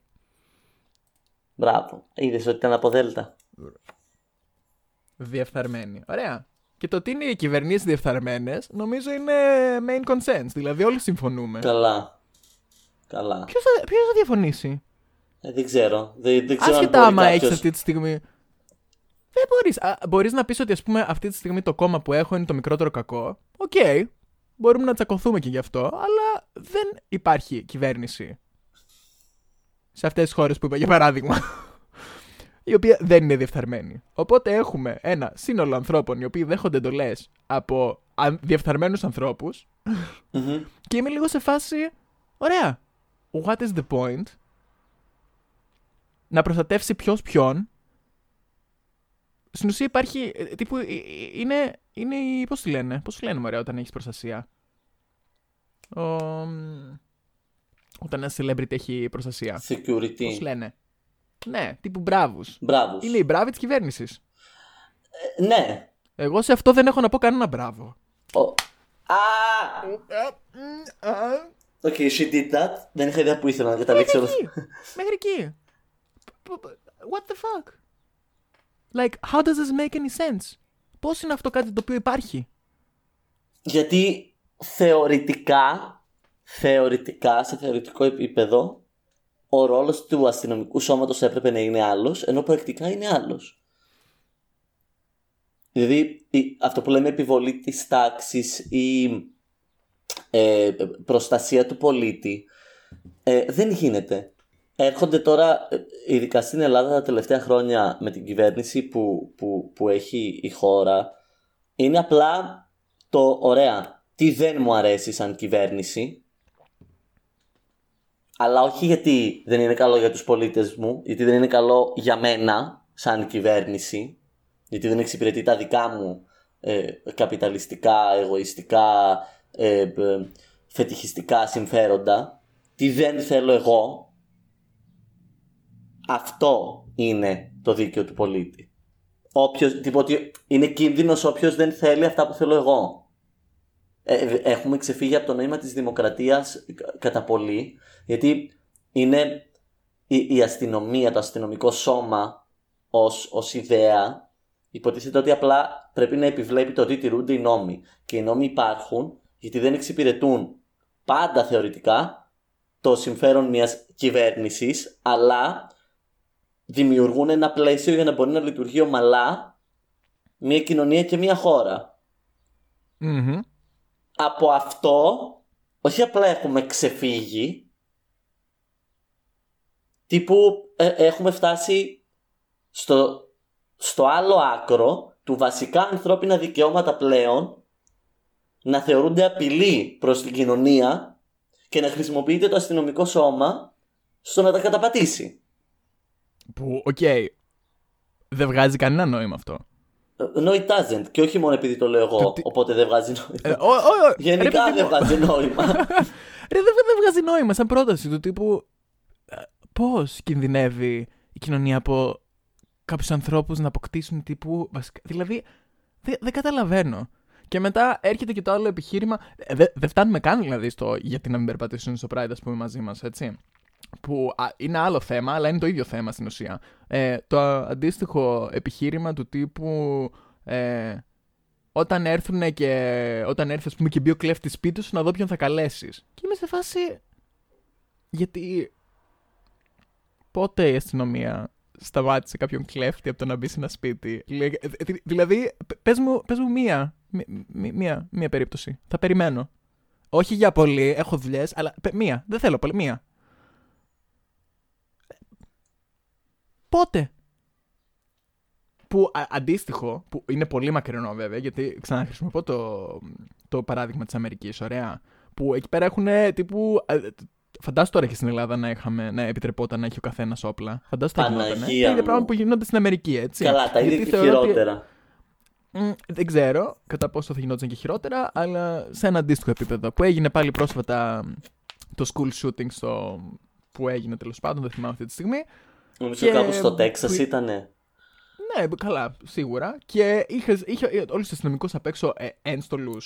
Speaker 3: Μπράβο. Είδες ότι ήταν από Δέλτα.
Speaker 2: Διεφθαρμένοι. Ωραία. Και το ότι είναι οι κυβερνήσεις διεφθαρμένες, νομίζω είναι main consent. Δηλαδή, όλοι συμφωνούμε.
Speaker 3: Καλά. Καλά.
Speaker 2: Ποιος θα, ποιος θα διαφωνήσει;
Speaker 3: Ε, δεν ξέρω. Δεν, δεν ξέρω
Speaker 2: Άσχετα άμα κάποιος... έχεις αυτή τη στιγμή. Δεν μπορείς. Μπορείς να πεις ότι ας πούμε, αυτή τη στιγμή το κόμμα που έχω είναι το μικρότερο κακό. OK. Okay. Μπορούμε να τσακωθούμε και γι' αυτό. Αλλά δεν υπάρχει κυβέρνηση. Σε αυτές τις χώρες που είπα, για παράδειγμα η οποία δεν είναι διεφθαρμένη. Οπότε έχουμε ένα σύνολο ανθρώπων οι οποίοι δέχονται εντολές από διεφθαρμένους και είμαι λίγο σε φάση. Ωραία. What is the point? Να προστατεύσει ποιος ποιον. Στην ουσία υπάρχει. Ε, τύπου, ε, ε, είναι. είναι Πώς τη λένε, Πώς τη λένε, ωραία, όταν έχεις προστασία. Ο, όταν ένα celebrity έχει προστασία.
Speaker 3: Security.
Speaker 2: Πώς λένε. Ναι, τύπου μπράβους.
Speaker 3: Μπράβους.
Speaker 2: Είναι οι μπράβοι της κυβέρνησης.
Speaker 3: Ε, ναι.
Speaker 2: Εγώ σε αυτό δεν έχω να πω κανένα μπράβο.
Speaker 3: Α! OK, she did that. Δεν είχα ιδέα που ήθελα να καταλήξω.
Speaker 2: Μέχρι εκεί. What the fuck? Like, how does this make any sense? Πώς είναι αυτό κάτι το οποίο υπάρχει;
Speaker 3: Γιατί θεωρητικά, θεωρητικά, σε θεωρητικό επίπεδο, ο ρόλος του αστυνομικού σώματος έπρεπε να είναι άλλος, ενώ πρακτικά είναι άλλος. Δηλαδή αυτό που λέμε επιβολή της τάξης ή ε, προστασία του πολίτη ε, δεν γίνεται. Έρχονται τώρα, ε, ειδικά στην Ελλάδα τα τελευταία χρόνια με την κυβέρνηση που, που, που έχει η χώρα, είναι απλά το ωραία. Τι δεν μου αρέσει σαν κυβέρνηση αλλά όχι γιατί δεν είναι καλό για τους πολίτες μου, γιατί δεν είναι καλό για μένα σαν κυβέρνηση, γιατί δεν εξυπηρετεί τα δικά μου ε, καπιταλιστικά, εγωιστικά, ε, φετιχιστικά συμφέροντα, τι δεν θέλω εγώ, αυτό είναι το δίκαιο του πολίτη. Όποιος, ότι είναι κίνδυνος όποιος δεν θέλει αυτά που θέλω εγώ. Ε, έχουμε ξεφύγει από το νόημα της δημοκρατίας κατά πολύ, γιατί είναι η, η αστυνομία, το αστυνομικό σώμα ως, ως ιδέα υποτίθεται ότι απλά πρέπει να επιβλέπει το ότι τηρούνται οι νόμοι. Και οι νόμοι υπάρχουν γιατί δεν εξυπηρετούν πάντα θεωρητικά το συμφέρον μιας κυβέρνησης, αλλά δημιουργούν ένα πλαίσιο για να μπορεί να λειτουργεί ομαλά μια κοινωνία και μια χωρα Από αυτό, όχι απλά έχουμε ξεφύγει, τύπου ε, έχουμε φτάσει στο, στο άλλο άκρο του βασικά ανθρώπινα δικαιώματα πλέον να θεωρούνται απειλή προς την κοινωνία και να χρησιμοποιείται το αστυνομικό σώμα στο να τα καταπατήσει.
Speaker 2: Που, OK, okay, δεν βγάζει κανένα νόημα αυτό.
Speaker 3: No, it doesn't. Και όχι μόνο επειδή το λέω εγώ, οπότε δεν βγάζει νόημα. Ε, Γενικά δεν βγάζει νόημα.
Speaker 2: Ρε, δεν βγάζει νόημα σαν πρόταση του τύπου ε, πώς κινδυνεύει η κοινωνία από κάποιους ανθρώπους να αποκτήσουν τύπου. Δηλαδή, δεν καταλαβαίνω. Και μετά έρχεται και το άλλο επιχείρημα. Ε, δεν δε φτάνουμε καν δηλαδή στο γιατί να μην περπατήσουν στο Pride, ας πούμε, μαζί μας, έτσι που είναι άλλο θέμα, αλλά είναι το ίδιο θέμα στην ουσία. Ε, το αντίστοιχο επιχείρημα του τύπου ε, όταν έρθουν και όταν έρθει ας πούμε, και μπει ο κλέφτης σπίτι σου να δω ποιον θα καλέσεις. Και είμαι σε φάση γιατί πότε η αστυνομία σταμάτησε κάποιον κλέφτη από το να μπει σε ένα σπίτι; Δηλαδή, πες μου, πες μου μία, μία, μία περίπτωση. Θα περιμένω. Όχι για πολύ, έχω δουλειές, αλλά μία. Δεν θέλω πολύ, μία. Πότε; Που αντίστοιχο, που είναι πολύ μακρινό βέβαια, γιατί ξαναχρησιμοποιώ το, το παράδειγμα της Αμερικής, ωραία, που εκεί πέρα έχουν τύπου... Φαντάσου τώρα και στην Ελλάδα να, είχαμε, να επιτρεπόταν να έχει ο καθένας όπλα. Φαντάσου θα γινόταν. Τα ίδια πράγματα που γίνονται στην Αμερική, έτσι.
Speaker 3: Καλά, τα ίδια και χειρότερα.
Speaker 2: δεν ξέρω κατά πόσο θα γινόταν και χειρότερα, αλλά σε ένα αντίστοιχο επίπεδο. Που έγινε πάλι πρόσφατα το school shooting στο... που έγινε τέλος πάντων, δεν θυμάμαι αυτή τη στιγμή.
Speaker 3: Νομίζω και... κάπου στο Τέξας που... ήτανε.
Speaker 2: Ναι, καλά, σίγουρα. Και είχε, είχε όλου του αστυνομικού απ' έξω ε, ένστολου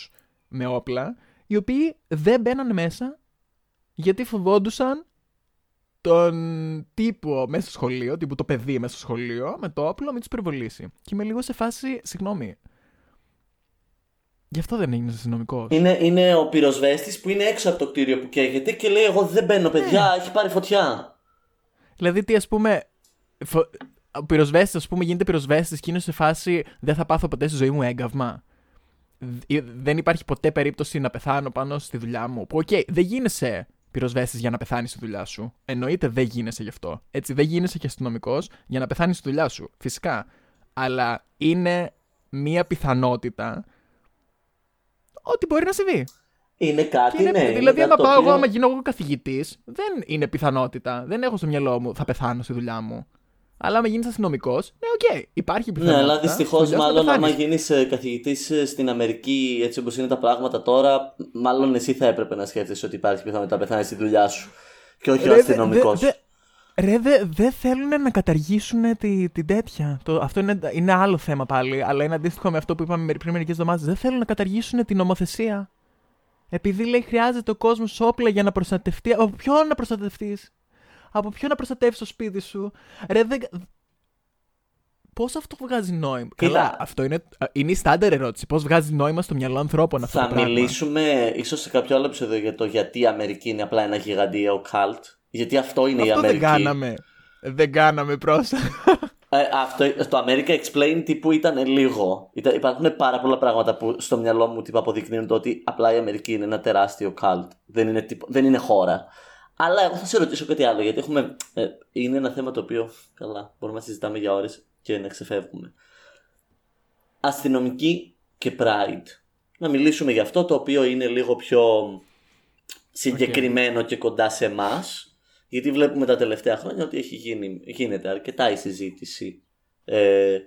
Speaker 2: με όπλα, οι οποίοι δεν μπαίνανε μέσα γιατί φοβόντουσαν τον τύπο μέσα στο σχολείο, τύπου το παιδί μέσα στο σχολείο, με το όπλο, μην τους πυροβολήσει. Και είμαι λίγο σε φάση, συγγνώμη. Γι' αυτό δεν έγινε αστυνομικός.
Speaker 3: Είναι, είναι ο πυροσβέστης που είναι έξω από το κτίριο που καίγεται και λέει: Εγώ δεν μπαίνω, παιδιά, ναι. έχει πάρει φωτιά.
Speaker 2: Δηλαδή, τι ας πούμε. Φο... Ο πυροσβέστης, ας πούμε, γίνεται πυροσβέστης και είναι σε φάση δεν θα πάθω ποτέ στη ζωή μου έγκαυμα. Δεν υπάρχει ποτέ περίπτωση να πεθάνω πάνω στη δουλειά μου. Που, OK, okay, δεν γίνεσαι πυροσβέστης για να πεθάνεις στη δουλειά σου. Εννοείται δεν γίνεσαι γι' αυτό. Έτσι, δεν γίνεσαι και αστυνομικός για να πεθάνεις στη δουλειά σου. Φυσικά. Αλλά είναι μία πιθανότητα ότι μπορεί να συμβεί.
Speaker 3: Είναι κάτι, είναι, ναι.
Speaker 2: Δηλαδή, άμα πάω εγώ, άμα γίνω εγώ καθηγητής, δεν είναι πιθανότητα. Δεν έχω στο μυαλό μου θα πεθάνω στη δουλειά μου. Αλλά άμα γίνεις αστυνομικός, ναι, OK, okay, υπάρχει πιθανότητα.
Speaker 3: Ναι, αλλά δυστυχώς, μάλλον άμα γίνεις ε, καθηγητής ε, στην Αμερική, έτσι όπως είναι τα πράγματα τώρα, μάλλον εσύ θα έπρεπε να σκέφτεσαι ότι υπάρχει πιθανότητα να πεθάνεις στη δουλειά σου. Και όχι Ρε, ο αστυνομικός.
Speaker 2: Ρε, δεν δε θέλουν να καταργήσουν τη, την τέτοια. Το, αυτό είναι, είναι άλλο θέμα πάλι, αλλά είναι αντίστοιχο με αυτό που είπαμε πριν μερικές εβδομάδες. Δεν θέλουν να καταργήσουν την νομοθεσία. Επειδή λέει χρειάζεται ο κόσμος όπλα για να προστατευτεί. Από ποιον να προστατευτείς, Από ποιον να προστατεύσει το σπίτι σου; Ρε, δεν. Πώς αυτό βγάζει νόημα; Καλά, αυτό είναι, είναι η στάνταρ ερώτηση. Πώς βγάζει νόημα στο μυαλό ανθρώπων αυτό
Speaker 3: Θα
Speaker 2: το πράγμα;
Speaker 3: μιλήσουμε ίσως σε κάποιο άλλο επεισόδιο για το γιατί η Αμερική είναι απλά ένα γιγαντιαίο καλτ. Γιατί αυτό είναι
Speaker 2: αυτό
Speaker 3: η Αμερική.
Speaker 2: Δεν κάναμε. Δεν κάναμε πρόστα.
Speaker 3: Ε, αυτό, το America Explained τύπου ήταν λίγο. υπάρχουν πάρα πολλά πράγματα που στο μυαλό μου τύπου αποδεικνύουν το ότι απλά η Αμερική είναι ένα τεράστιο cult. Δεν είναι, τύπου, δεν είναι χώρα. Αλλά εγώ θα σε ρωτήσω κάτι άλλο, γιατί έχουμε, ε, είναι ένα θέμα το οποίο, καλά, μπορούμε να συζητάμε για ώρες και να ξεφεύγουμε. Αστυνομική και Pride. Να μιλήσουμε για αυτό το οποίο είναι λίγο πιο συγκεκριμένο και κοντά σε εμάς. Γιατί βλέπουμε τα τελευταία χρόνια ότι έχει γίνει, γίνεται αρκετά η συζήτηση ε,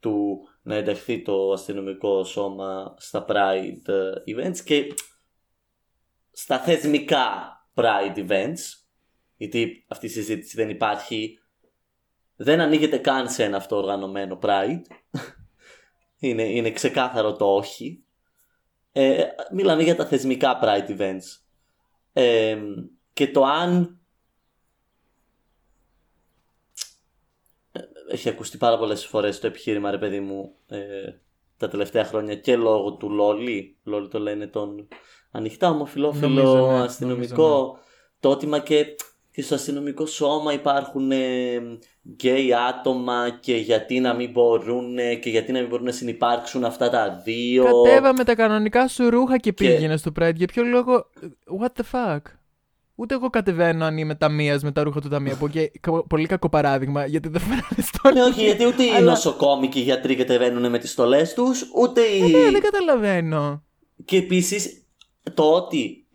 Speaker 3: του να ενταχθεί το αστυνομικό σώμα στα Pride events και στα θεσμικά Pride events. Γιατί αυτή η συζήτηση δεν υπάρχει. Δεν ανοίγεται καν σε ένα αυτό οργανωμένο Pride. Είναι, είναι ξεκάθαρο το όχι. Ε, μιλάμε για τα θεσμικά Pride events. Ε, και το αν έχει ακουστεί πάρα πολλές φορές το επιχείρημα, ρε παιδί μου, ε, τα τελευταία χρόνια και λόγω του Λόλι. Λόλι το λένε τον ανοιχτά ομοφυλόφιλο ναι, αστυνομικό. Ναι. Το ότι και, και στο αστυνομικό σώμα υπάρχουν ε, γκέι άτομα και γιατί να μην μπορούν και γιατί να μην μπορούν να συνεπάρξουν αυτά τα δύο.
Speaker 2: Κατέβαμε τα κανονικά σου ρούχα και, και... πήγαινε στο Pride. Για ποιο λόγο. What the fuck; Ούτε εγώ κατεβαίνω αν είμαι ταμείας με τα ρούχα του ταμεία. Και πολύ κακό παράδειγμα, γιατί δεν φέρνει στόλες.
Speaker 3: Ναι, όχι, γιατί ούτε οι νοσοκόμοι και οι γιατροί κατεβαίνουν με τις στολές τους, ούτε οι.
Speaker 2: Ε, ναι, δεν καταλαβαίνω.
Speaker 3: Και επίσης το ότι.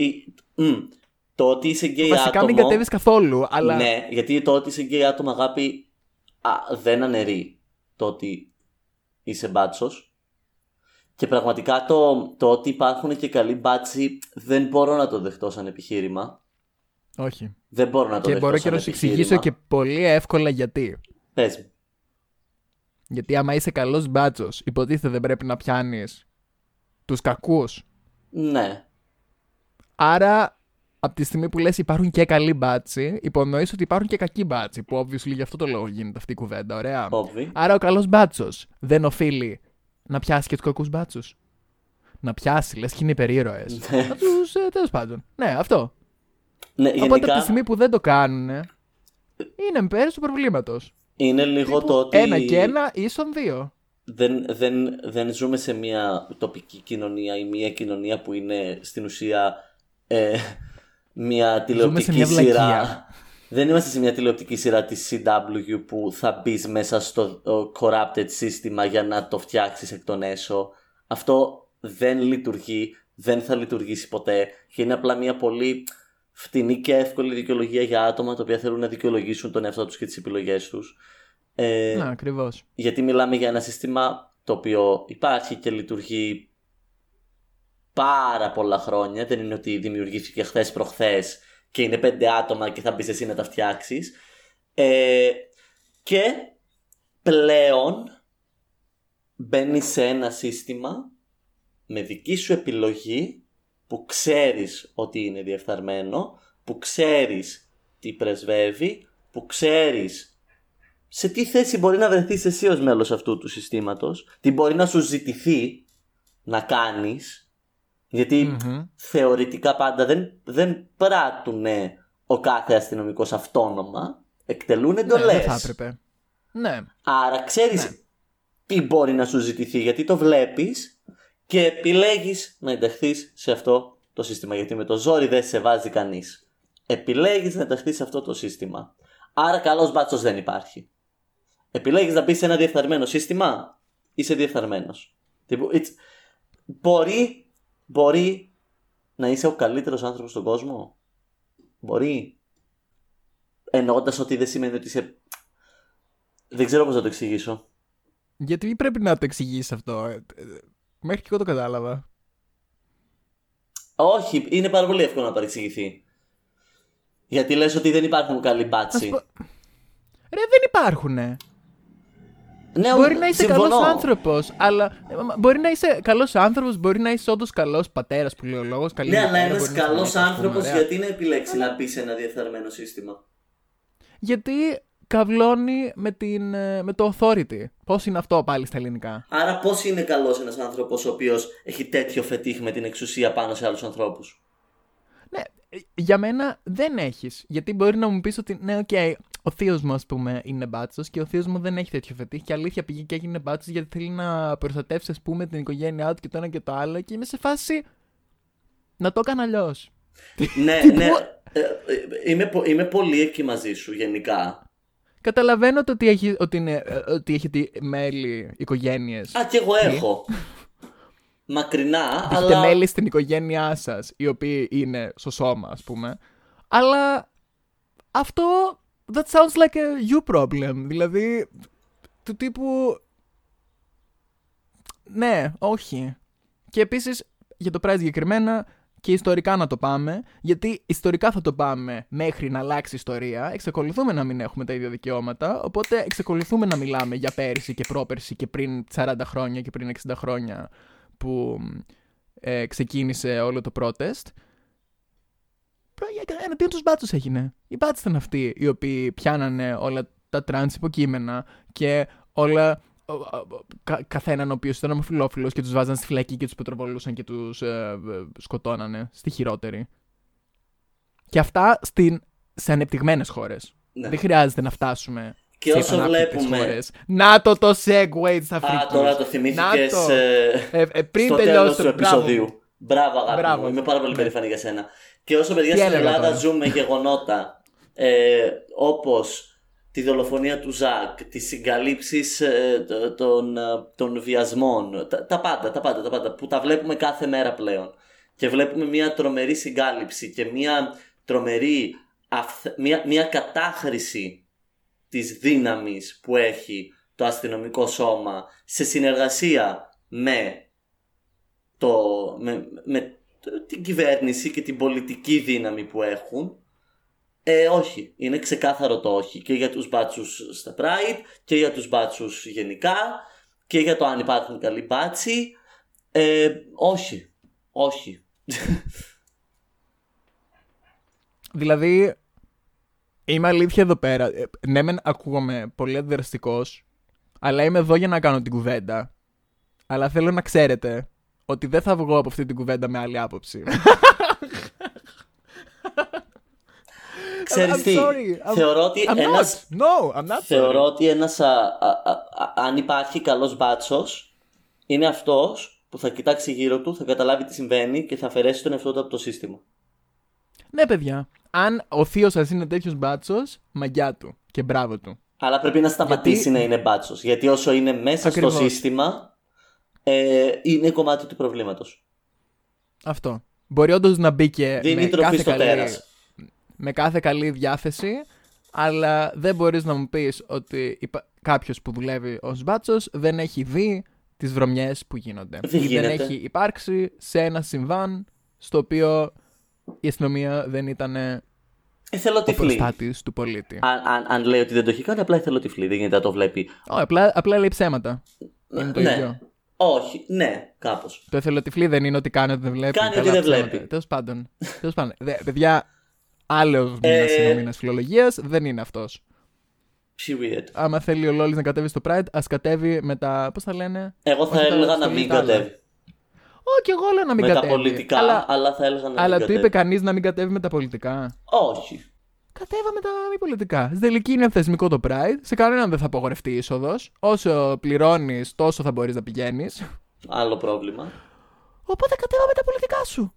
Speaker 3: το ότι είσαι γκέι άτομο.
Speaker 2: Βασικά μην κατέβεις καθόλου. Αλλά...
Speaker 3: Ναι, γιατί το ότι είσαι γκέι άτομο, αγάπη, α, δεν αναιρεί το ότι είσαι μπάτσος. Και πραγματικά το, το ότι υπάρχουν και καλοί μπάτσοι δεν μπορώ να το δεχτώ σαν επιχείρημα.
Speaker 2: Όχι.
Speaker 3: Δεν μπορώ να το
Speaker 2: Και μπορώ και να σου εξηγήσω και πολύ εύκολα γιατί.
Speaker 3: Πες μου.
Speaker 2: Γιατί άμα είσαι καλός μπάτσος, υποτίθεται δεν πρέπει να πιάνεις τους κακούς.
Speaker 3: Ναι.
Speaker 2: Άρα, από τη στιγμή που λες υπάρχουν και καλοί μπάτσοι, υπονοείς ότι υπάρχουν και κακοί μπάτσοι. Που obviously γι' αυτό το λόγο γίνεται αυτή η κουβέντα, ωραία. Άρα ο καλός μπάτσος δεν οφείλει να πιάσει και τους κακούς μπάτσους. Να πιάσει, λες και είναι υπερήρωες. Ναι. να τους. Ε, τέλος πάντων. Ναι, αυτό.
Speaker 3: Ναι,
Speaker 2: γενικά... Οπότε από τη στιγμή που δεν το κάνουν, είναι πέρα του προβλήματος.
Speaker 3: Είναι λίγο το ότι.
Speaker 2: Ένα και ένα ίσον δύο.
Speaker 3: Δεν, δεν, δεν ζούμε σε μια τοπική κοινωνία ή μια κοινωνία που είναι στην ουσία ε, μια τηλεοπτική μια σειρά. Δεν είμαστε σε μια τηλεοπτική σειρά της CW που θα μπεις μέσα στο corrupted σύστημα για να το φτιάξεις εκ των έσω. Αυτό δεν λειτουργεί, δεν θα λειτουργήσει ποτέ και είναι απλά μια πολύ φτηνή και εύκολη δικαιολογία για άτομα τα οποία θέλουν να δικαιολογήσουν τον εαυτό τους και τις επιλογές τους.
Speaker 2: Ε, να, ακριβώς.
Speaker 3: Γιατί μιλάμε για ένα σύστημα το οποίο υπάρχει και λειτουργεί πάρα πολλά χρόνια. Δεν είναι ότι δημιουργήθηκε χθες προχθές και είναι πέντε άτομα και θα μπεις εσύ να τα φτιάξεις. Ε, και πλέον μπαίνει σε ένα σύστημα με δική σου επιλογή που ξέρεις ότι είναι διεφθαρμένο, που ξέρεις τι πρεσβεύει, που ξέρεις σε τι θέση μπορεί να βρεθείς εσύ ως μέλος αυτού του συστήματος, τι μπορεί να σου ζητηθεί να κάνεις, θεωρητικά πάντα δεν, δεν πράττουν ο κάθε αστυνομικός αυτόνομα, εκτελούν εντολές. Ναι,
Speaker 2: δεν θα έπρεπε. Ναι.
Speaker 3: Άρα ξέρεις ναι. τι μπορεί να σου ζητηθεί, γιατί το βλέπεις και επιλέγεις να ενταχθείς σε αυτό το σύστημα γιατί με το ζόρι δεν σε βάζει κανείς. Επιλέγεις να ενταχθείς σε αυτό το σύστημα. Άρα καλός μπάτσος δεν υπάρχει. Επιλέγεις να μπεις σε ένα διεφθαρμένο σύστημα είσαι διεφθαρμένος. Μπορεί, μπορεί να είσαι ο καλύτερος άνθρωπος στον κόσμο. Μπορεί. Εννοώντας ότι δεν σημαίνει ότι είσαι... Δεν ξέρω πώς να το εξηγήσω.
Speaker 2: Γιατί πρέπει να το εξηγήσει αυτό. Ε, Μέχρι και εγώ το κατάλαβα.
Speaker 3: Όχι, είναι πάρα πολύ εύκολο να παρεξηγηθεί. Γιατί λες ότι δεν υπάρχουν καλοί μπάτσι.
Speaker 2: Ρε, δεν υπάρχουνε. Ναι, μπορεί να είσαι καλός άνθρωπος, αλλά. Μπορεί να είσαι καλός άνθρωπος, μπορεί να είσαι όντως καλός πατέρας που λέει ο λόγος.
Speaker 3: Ναι, αλλά ένας καλός άνθρωπος, γιατί να επιλέξει να μπεις σε ένα διεφθαρμένο σύστημα;
Speaker 2: Γιατί καυλώνει με, την, ε, με το authority. Πώς είναι αυτό πάλι στα ελληνικά;
Speaker 3: Άρα, πώς είναι καλός ένας άνθρωπος ο οποίος έχει τέτοιο φετίχ με την εξουσία πάνω σε άλλους ανθρώπους;
Speaker 2: Ναι, για μένα δεν έχεις. Γιατί μπορεί να μου πεις ότι ναι, OK, okay, ο θείος μου, ας πούμε, είναι μπάτσος και ο θείος μου δεν έχει τέτοιο φετίχ. Και αλήθεια πήγε και έγινε μπάτσος γιατί θέλει να προστατεύσει, ας πούμε, την οικογένειά του και το ένα και το άλλο. Και είμαι σε φάση. Να το έκανα αλλιώς.
Speaker 3: ναι, ναι. Ε, ε, είμαι, είμαι πολύ εκεί μαζί σου γενικά.
Speaker 2: Καταλαβαίνω το ότι, έχει, ότι, είναι, ε, ότι έχετε μέλη, οικογένειες.
Speaker 3: Α, και εγώ έχω. Μακρινά,
Speaker 2: Έχετε αλλά... μέλη στην οικογένειά σας, οι οποίοι είναι στο σώμα, ας πούμε. Αλλά αυτό that sounds like a you problem. Δηλαδή, του τύπου. Ναι, όχι. Και επίσης για το Pride συγκεκριμένα και ιστορικά να το πάμε, γιατί ιστορικά θα το πάμε μέχρι να αλλάξει η ιστορία. Εξακολουθούμε να μην έχουμε τα ίδια δικαιώματα, οπότε εξακολουθούμε να μιλάμε για πέρυσι και πρόπερσι και πριν 40 χρόνια και πριν 60 χρόνια που ε, ξεκίνησε όλο το protest. Εναντίον τους μπάτσους έγινε. Οι μπάτσοι ήταν αυτοί οι οποίοι πιάνανε όλα τα τρανς υποκείμενα και όλα κα, καθέναν ο οποίος ήταν ομοφυλόφιλος και τους βάζαν στη φυλακή και τους πετροβολούσαν και τους ε, ε, σκοτώνανε στη χειρότερη. Και αυτά στην, σε ανεπτυγμένες χώρες. Ναι. Δεν χρειάζεται να φτάσουμε
Speaker 3: και σε όσο βλέπουμε. Χώρες.
Speaker 2: Να το το segue της Αφρικής.
Speaker 3: Α, τώρα το θυμήθηκες ε, ε, πριν στο τέλος του επεισοδίου. Μπράβο, αγάπη Μπράβο. μου. Είμαι πάρα πολύ ναι. περήφανη για σένα. Και όσο παιδιά στην Ελλάδα ζούμε γεγονότα ε, όπως τη δολοφονία του Ζακ, τις συγκαλύψεις ε, των, ε, των βιασμών, τα, τα, πάντα, τα πάντα, τα πάντα, που τα βλέπουμε κάθε μέρα πλέον. Και βλέπουμε μια τρομερή συγκάλυψη και μια τρομερή, μια, μια κατάχρηση της δύναμης που έχει το αστυνομικό σώμα σε συνεργασία με, το, με, με την κυβέρνηση και την πολιτική δύναμη που έχουν ε, όχι. Είναι ξεκάθαρο το όχι. Και για τους μπάτσους στα Pride και για τους μπάτσους γενικά και για το αν υπάρχουν καλοί μπάτσοι. Ε, όχι. Όχι.
Speaker 2: δηλαδή, είμαι αλήθεια εδώ πέρα. Ε, ναι, μεν ακούγομαι πολύ αντιδραστικός, αλλά είμαι εδώ για να κάνω την κουβέντα. Αλλά θέλω να ξέρετε ότι δεν θα βγω από αυτή την κουβέντα με άλλη άποψη.
Speaker 3: Ξέρεις τι, θεωρώ ότι ένας,
Speaker 2: no, I'm not
Speaker 3: θεωρώ ότι ένας, αν υπάρχει καλός μπάτσος, είναι αυτός που θα κοιτάξει γύρω του, θα καταλάβει τι συμβαίνει και θα αφαιρέσει τον εαυτό του από το σύστημα.
Speaker 2: Ναι, παιδιά. Αν ο θείος σας είναι τέτοιος μπάτσος, μαγιά του και μπράβο του.
Speaker 3: Αλλά πρέπει να σταματήσει να είναι μπάτσος. Γιατί όσο είναι μέσα στο σύστημα, ε, είναι κομμάτι του προβλήματος.
Speaker 2: Αυτό. Μπορεί όντως να μπει και. Δίνει τροφή στο καλή με κάθε καλή διάθεση, αλλά δεν μπορείς να μου πεις ότι κάποιος που δουλεύει ως μπάτσος δεν έχει δει τις βρωμιές που γίνονται.
Speaker 3: Δεν,
Speaker 2: δεν έχει υπάρξει σε ένα συμβάν στο οποίο η αστυνομία δεν ήταν ο προστάτης του πολίτη.
Speaker 3: Αν, αν, αν, λέει ότι δεν το έχει κάνει, απλά εθελοτυφλή. Δεν γίνεται να το βλέπει.
Speaker 2: Όχι, απλά, απλά λέει ψέματα. Είναι το
Speaker 3: ναι.
Speaker 2: ίδιο.
Speaker 3: Όχι, ναι, κάπως.
Speaker 2: Το εθελοτυφλή δεν είναι ότι κάνει ότι δεν βλέπει.
Speaker 3: Κάνει ότι δεν βλέπει.
Speaker 2: Τέλος πάντων. Τέλος πάντων. παιδιά, άλλο μήνας ε... είναι ο μήνα φιλολογίας, δεν είναι αυτός.
Speaker 3: Period.
Speaker 2: Άμα θέλει ο Λόλι να κατέβει στο Pride, ας κατέβει με τα. Πώς θα λένε;
Speaker 3: Εγώ θα έλεγα να μην κατέβει.
Speaker 2: Όχι, εγώ λέω να μην
Speaker 3: με
Speaker 2: κατέβει.
Speaker 3: Με τα πολιτικά, αλλά, αλλά θα έλεγα να
Speaker 2: αλλά
Speaker 3: μην
Speaker 2: του είπε κανείς να μην κατέβει με τα πολιτικά;
Speaker 3: Όχι.
Speaker 2: Κατέβα με τα μη πολιτικά. Στην τελική είναι θεσμικό το Pride. Σε κανέναν δεν θα απογορευτεί η είσοδος. Όσο πληρώνεις, τόσο θα μπορείς να πηγαίνεις.
Speaker 3: Άλλο πρόβλημα.
Speaker 2: Οπότε κατέβα με τα πολιτικά σου.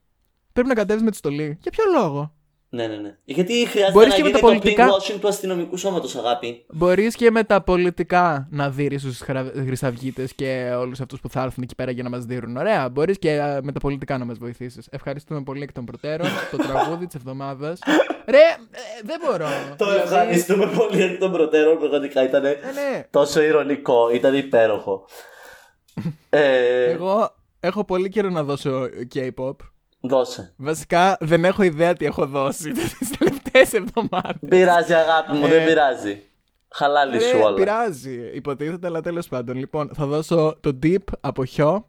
Speaker 2: Πρέπει να κατέβεις με τη στολή. Για ποιο λόγο;
Speaker 3: Ναι, ναι, ναι. Γιατί χρειάζεται Μπορείς να γίνει το πολιτικά... greenwashing του αστυνομικού σώματος, αγάπη.
Speaker 2: Μπορείς και με τα πολιτικά να δει του χρυσαυγίτες και όλους αυτούς που θα έρθουν εκεί πέρα για να μας δίνουν. Ωραία. Μπορείς και με τα πολιτικά να μας βοηθήσεις. Ευχαριστούμε πολύ εκ των προτέρων. το τραγούδι της εβδομάδας. Ρε, ε, δεν μπορώ.
Speaker 3: Το δηλαδή... ευχαριστούμε πολύ εκ των προτέρων. Πραγματικά ήταν ε, ναι. τόσο ηρωνικό. Ήταν υπέροχο.
Speaker 2: ε... Εγώ έχω πολύ καιρό να δώσω K-pop.
Speaker 3: Δώσε.
Speaker 2: Βασικά δεν έχω ιδέα τι έχω δώσει τις τελευταίες εβδομάδες.
Speaker 3: Πειράζει, αγάπη μου, δεν ε, πειράζει. Χαλάλη σου όλα.
Speaker 2: Πειράζει, υποτίθεται, αλλά τέλος πάντων. Λοιπόν, θα δώσω το deep από χιό.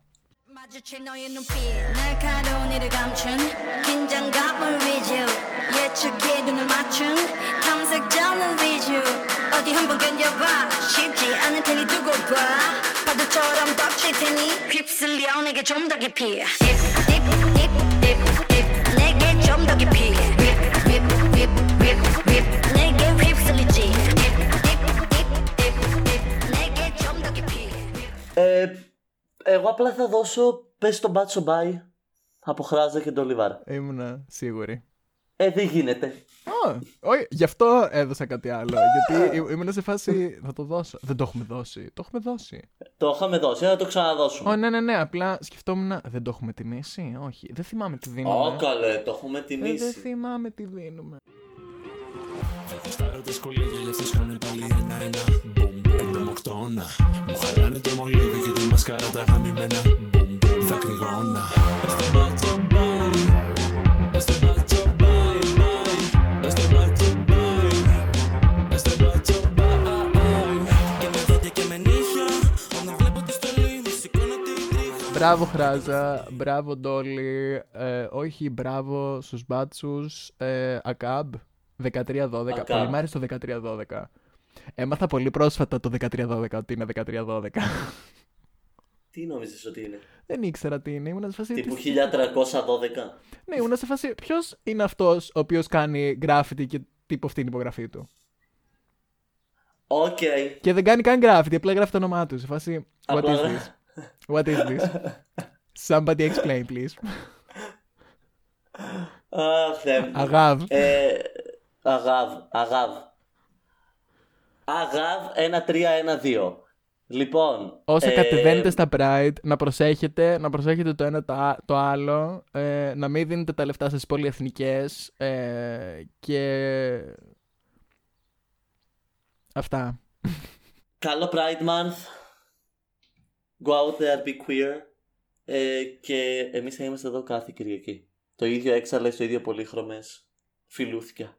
Speaker 3: Ε, εγώ απλά θα δώσω πες τον Μπάτσο Μπάι από Χράζα και τον Λιβάρα.
Speaker 2: Ήμουνα σίγουρη.
Speaker 3: Ε, δεν γίνεται.
Speaker 2: Όχι, γι' αυτό έδωσα κάτι άλλο. γιατί ήμουν σε φάση. Θα το δώσω. Δεν το έχουμε δώσει. Το έχουμε δώσει.
Speaker 3: Το είχαμε δώσει, θα το ξαναδώσουμε.
Speaker 2: Oh, ναι, ναι, ναι. Απλά σκεφτόμουν. Δεν το έχουμε τιμήσει. Όχι. Δεν θυμάμαι τι δίνουμε.
Speaker 3: Ω, καλέ, το έχουμε τιμήσει.
Speaker 2: δεν θυμάμαι τι δίνουμε.
Speaker 4: Έχω στάρω τα σχολεία για αυτούς κάνουν πάλι ένα-ένα Μπουμ, εντομοκτώνα Μου χαλάνε το μολύβι και τη μασκάρα τα γαμημένα Μπουμ, μπουμ, θα κρυγώνα Έστε μπάτσο μπάι
Speaker 2: Μπράβο Χράζα, μπράβο Ντόλι, ε, όχι μπράβο στους μπάτσους, ε, Ακάμπ, 13-12,
Speaker 3: ACAB.
Speaker 2: πολύ μ' άρεσε το 13-12. Έμαθα πολύ πρόσφατα το 13-12 ότι είναι 13-12.
Speaker 3: Τι νόμιζες ότι είναι;
Speaker 2: Δεν ήξερα τι είναι, ήμουν σε φάση...
Speaker 3: Τύπου
Speaker 2: τι-
Speaker 3: 1312.
Speaker 2: Ναι, ήμουν σε φάση. Ποιος είναι αυτός ο οποίος κάνει graffiti και τύπο αυτή την υπογραφή του;
Speaker 3: Οκ.
Speaker 2: Και δεν κάνει καν graffiti, απλά γράφει το όνομά του. Σε φάση. What
Speaker 3: Απλά
Speaker 2: is
Speaker 3: γρα-
Speaker 2: this? What is this? Somebody explain, please.
Speaker 3: Αχ, Θεέ μου.
Speaker 2: Αγάβ.
Speaker 3: Ε, αγάβ, αγάβ. Αγάβ 1-3-1-2. Λοιπόν.
Speaker 2: Όσα
Speaker 3: ε,
Speaker 2: κατεβαίνετε στα Pride, να προσέχετε, να προσέχετε το ένα το, α- το άλλο, ε, να μην δίνετε τα λεφτά στις πολυεθνικές ε, και αυτά.
Speaker 3: Καλό Pride Month. Go out there, be queer. Ε, και εμείς θα είμαστε εδώ κάθε Κυριακή. Το ίδιο έξαλες, το ίδιο πολύχρωμες. Φιλούθηκια.